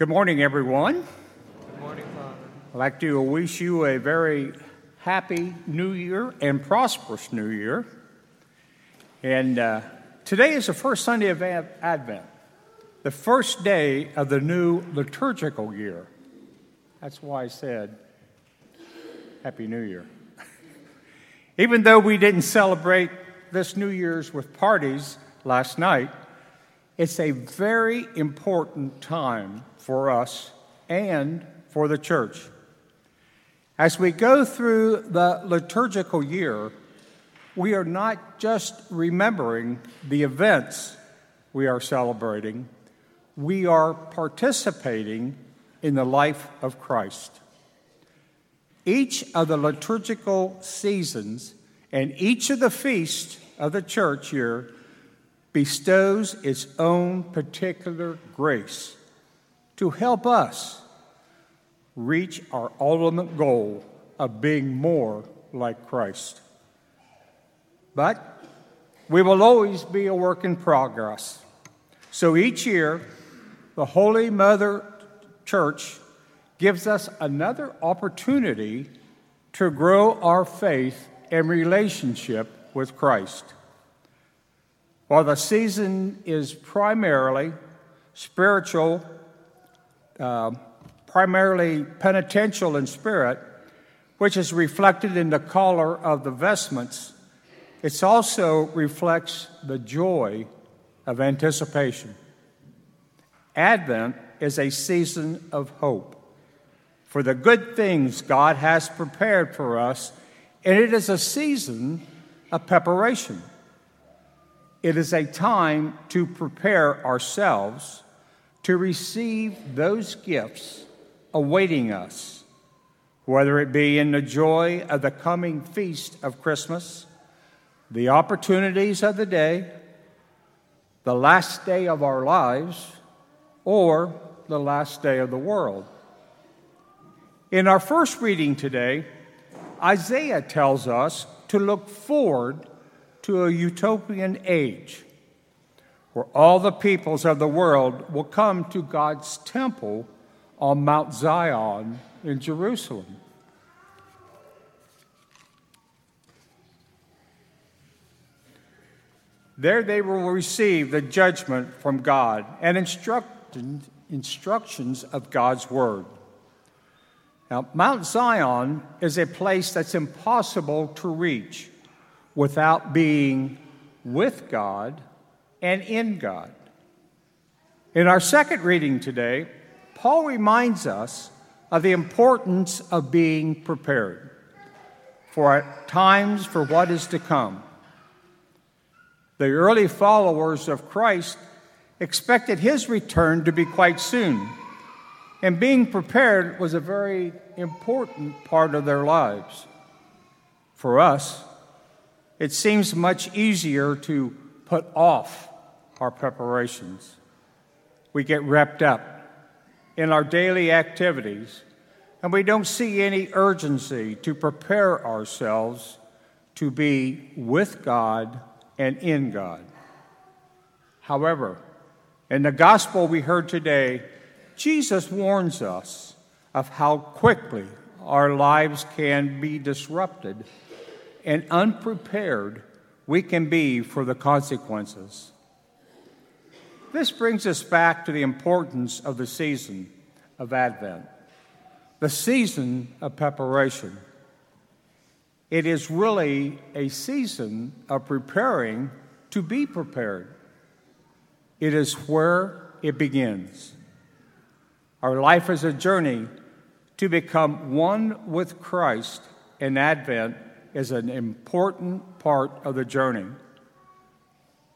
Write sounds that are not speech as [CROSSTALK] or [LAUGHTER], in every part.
Good morning, everyone. Good morning, Father. I'd like to wish you a very happy new year and prosperous new year. And uh, today is the first Sunday of Advent, the first day of the new liturgical year. That's why I said Happy New Year. [LAUGHS] Even though we didn't celebrate this New Year's with parties last night, it's a very important time for us and for the church. As we go through the liturgical year, we are not just remembering the events we are celebrating, we are participating in the life of Christ. Each of the liturgical seasons and each of the feasts of the church year bestows its own particular grace to help us reach our ultimate goal of being more like Christ. But we will always be a work in progress. So each year, the Holy Mother Church gives us another opportunity to grow our faith and relationship with Christ. While the season is primarily spiritual, uh, primarily penitential in spirit, which is reflected in the color of the vestments, it also reflects the joy of anticipation. Advent is a season of hope for the good things God has prepared for us, and it is a season of preparation. It is a time to prepare ourselves to receive those gifts awaiting us, whether it be in the joy of the coming feast of Christmas, the opportunities of the day, the last day of our lives, or the last day of the world. In our first reading today, Isaiah tells us to look forward to a utopian age where all the peoples of the world will come to God's temple on Mount Zion in Jerusalem. There they will receive the judgment from God and instructions of God's word. Now, Mount Zion is a place that's impossible to reach without being with God and in God. In our second reading today, Paul reminds us of the importance of being prepared for times for what is to come. The early followers of Christ expected his return to be quite soon, and being prepared was a very important part of their lives. For us, it seems much easier to put off our preparations. We get wrapped up in our daily activities, and we don't see any urgency to prepare ourselves to be with God and in God. However, in the gospel we heard today, Jesus warns us of how quickly our lives can be disrupted and unprepared we can be for the consequences. This brings us back to the importance of the season of Advent, the season of preparation. It is really a season of preparing to be prepared. It is where it begins. Our life is a journey to become one with Christ in Advent is an important part of the journey.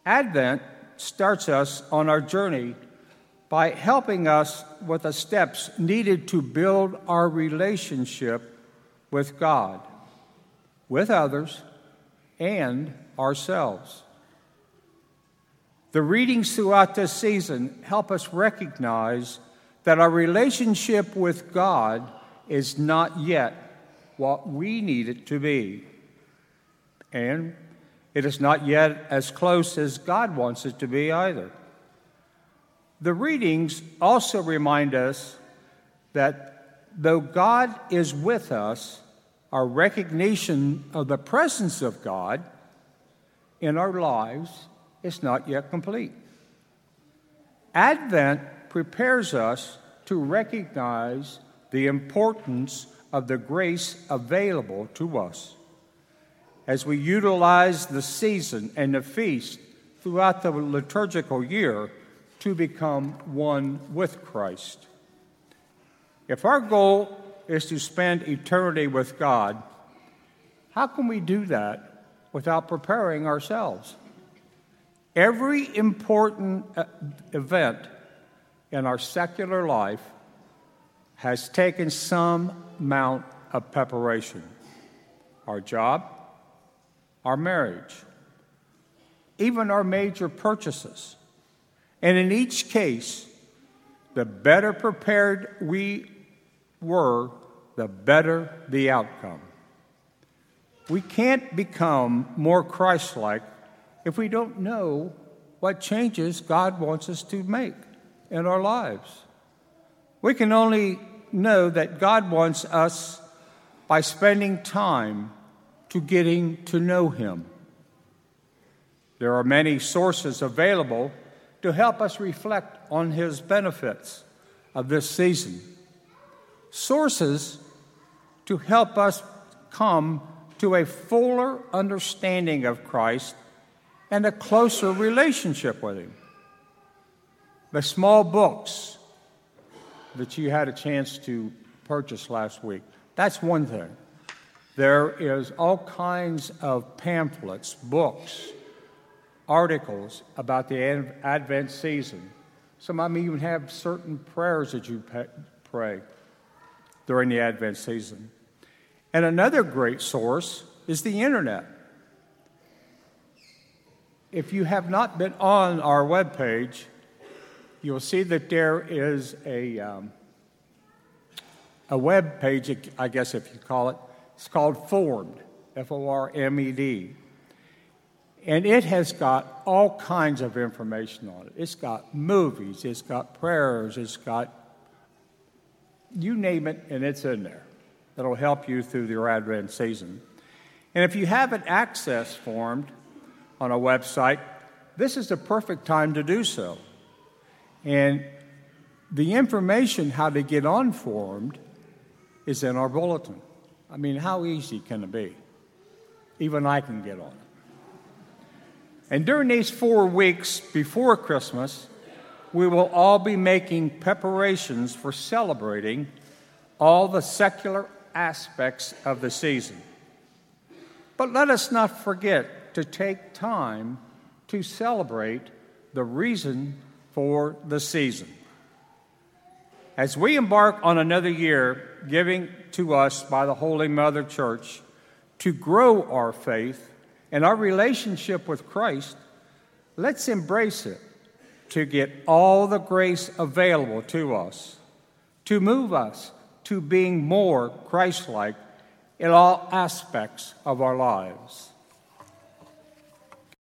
Advent starts us on our journey by helping us with the steps needed to build our relationship with God, with others, and ourselves. The readings throughout this season help us recognize that our relationship with God is not yet what we need it to be. And it is not yet as close as God wants it to be either. The readings also remind us that though God is with us, our recognition of the presence of God in our lives is not yet complete. Advent prepares us to recognize the importance of the grace available to us. As we utilize the season and the feast throughout the liturgical year to become one with Christ. If our goal is to spend eternity with God, how can we do that without preparing ourselves? Every important uh, event in our secular life has taken some amount of preparation. Our job, our marriage, even our major purchases. And in each case, the better prepared we were, the better the outcome. We can't become more Christ like if we don't know what changes God wants us to make in our lives. We can only know that God wants us by spending time to getting to know Him. There are many sources available to help us reflect on His benefits of this season. Sources to help us come to a fuller understanding of Christ and a closer relationship with Him. The small books that you had a chance to purchase last week, that's one thing. There is all kinds of pamphlets, books, articles about the Advent season. Some of them even have certain prayers that you pray during the Advent season. And another great source is the internet. If you have not been on our webpage, you'll see that there is a, um, a web page, I guess if you call it. It's called Formed, F O R M E D. And it has got all kinds of information on it. It's got movies, it's got prayers, it's got you name it, and it's in there. That'll help you through your Advent season. And if you haven't accessed Formed on a website, this is the perfect time to do so. And the information how to get on Formed is in our bulletin. I mean, how easy can it be? Even I can get on. And during these four weeks before Christmas, we will all be making preparations for celebrating all the secular aspects of the season. But let us not forget to take time to celebrate the reason for the season. As we embark on another year giving to us by the Holy Mother Church to grow our faith and our relationship with Christ, let's embrace it to get all the grace available to us, to move us to being more Christ like in all aspects of our lives.